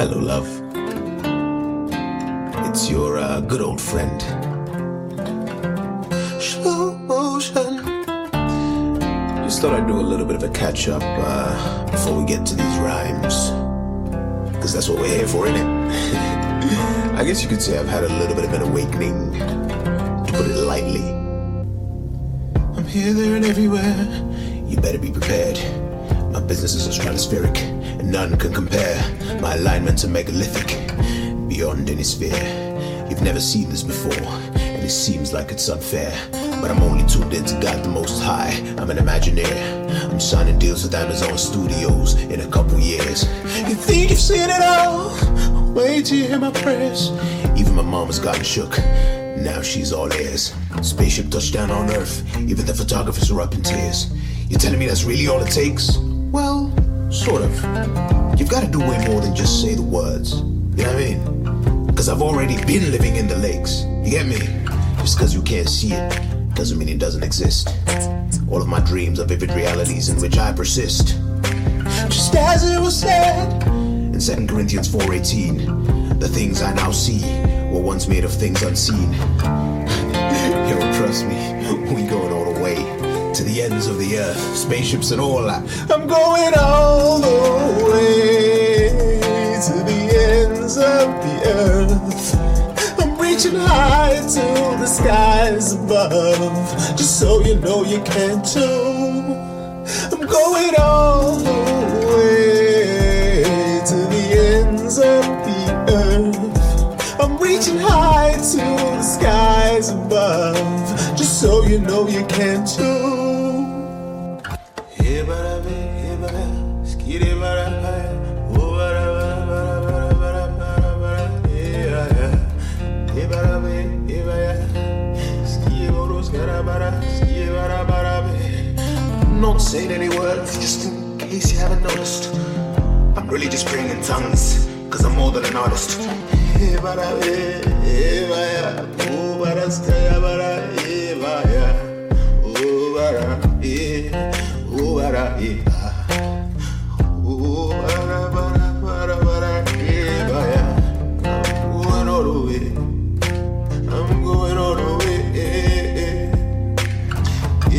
Hello, love. It's your uh, good old friend. Slow motion. Just thought I'd do a little bit of a catch up uh, before we get to these rhymes. Because that's what we're here for, innit? I guess you could say I've had a little bit of an awakening, to put it lightly. I'm here, there, and everywhere. You better be prepared. My business is stratospheric, and none can compare. My alignments are megalithic, beyond any sphere. You've never seen this before, and it seems like it's unfair. But I'm only tuned in to God the Most High. I'm an Imagineer. I'm signing deals with Amazon Studios in a couple years. You think you've seen it all? Wait till you hear my prayers. Even my mom has gotten shook. Now she's all ears. Spaceship touchdown on Earth. Even the photographers are up in tears. You're telling me that's really all it takes? Well, sort of. You've got to do way more than just say the words. You know what I mean? Because I've already been living in the lakes. You get me? Just because you can't see it doesn't mean it doesn't exist. All of my dreams are vivid realities in which I persist. Just as it was said in 2 Corinthians 4:18, the things I now see were once made of things unseen. Yo, trust me, we going all the way to the ends of the earth, spaceships and all that. I'm going all the way to the ends of the earth. I'm reaching high to the skies above, just so you know you can too. I'm going all the way to the ends of the earth. I'm reaching high to the skies above, just so you know you can too. Not saying any words, just in case you haven't noticed. I'm really just praying in tongues, cause I'm more than an artist. I'm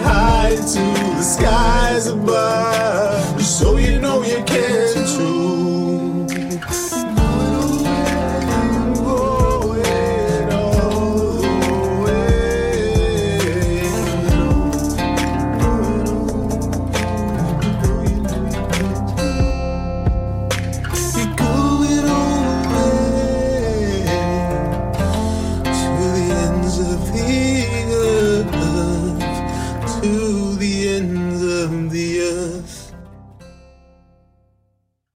high to the skies above,